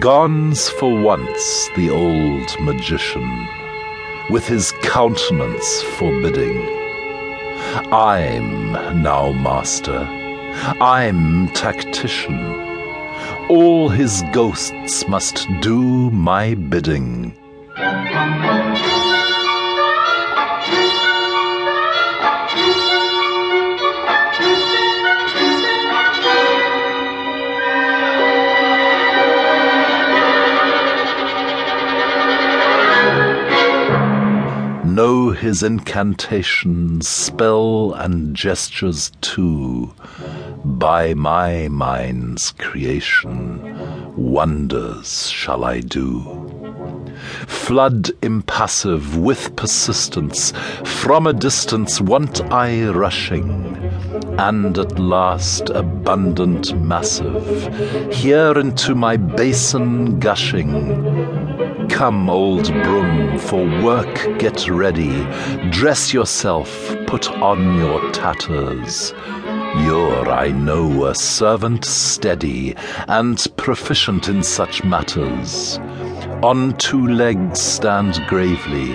Gone's for once the old magician, with his countenance forbidding. I'm now master, I'm tactician. All his ghosts must do my bidding. Know his incantations, spell and gestures too. By my mind's creation, wonders shall I do. Flood impassive with persistence, from a distance want I rushing, and at last abundant massive, here into my basin gushing. Come, old broom, for work get ready, dress yourself, put on your tatters. You're, I know, a servant steady and proficient in such matters. On two legs stand gravely,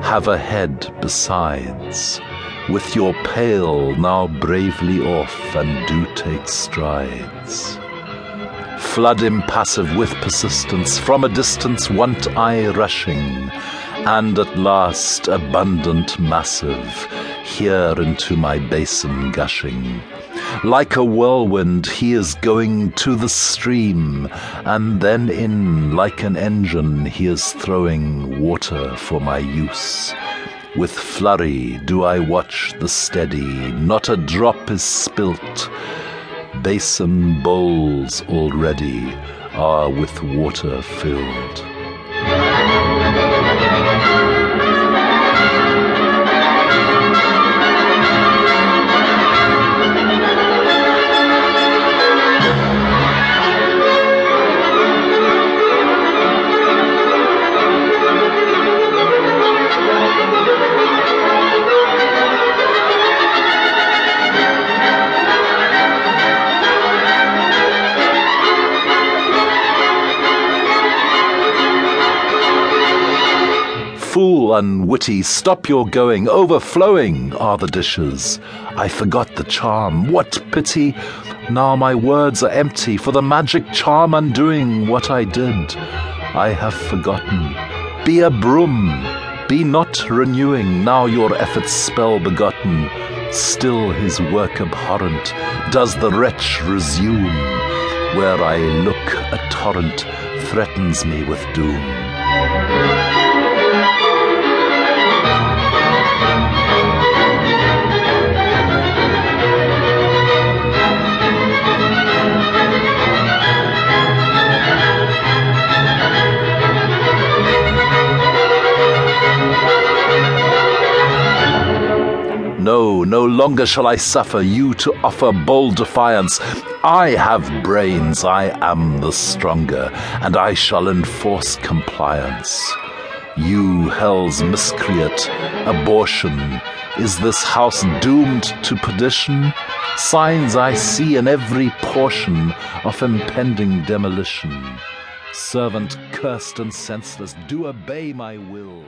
have a head besides. With your pail now bravely off, and do take strides. Flood impassive with persistence, from a distance want I rushing, and at last abundant massive, here into my basin gushing. Like a whirlwind, he is going to the stream, and then in, like an engine, he is throwing water for my use. With flurry do I watch the steady, not a drop is spilt. Basin bowls already are with water filled. Fool unwitty, stop your going, overflowing are the dishes. I forgot the charm, what pity! Now my words are empty, for the magic charm undoing what I did. I have forgotten. Be a broom, be not renewing now your efforts spell begotten. Still his work abhorrent does the wretch resume. Where I look, a torrent threatens me with doom. No, no longer shall I suffer you to offer bold defiance. I have brains, I am the stronger, and I shall enforce compliance. You, hell's miscreant, abortion, is this house doomed to perdition? Signs I see in every portion of impending demolition. Servant cursed and senseless, do obey my will.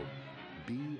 Be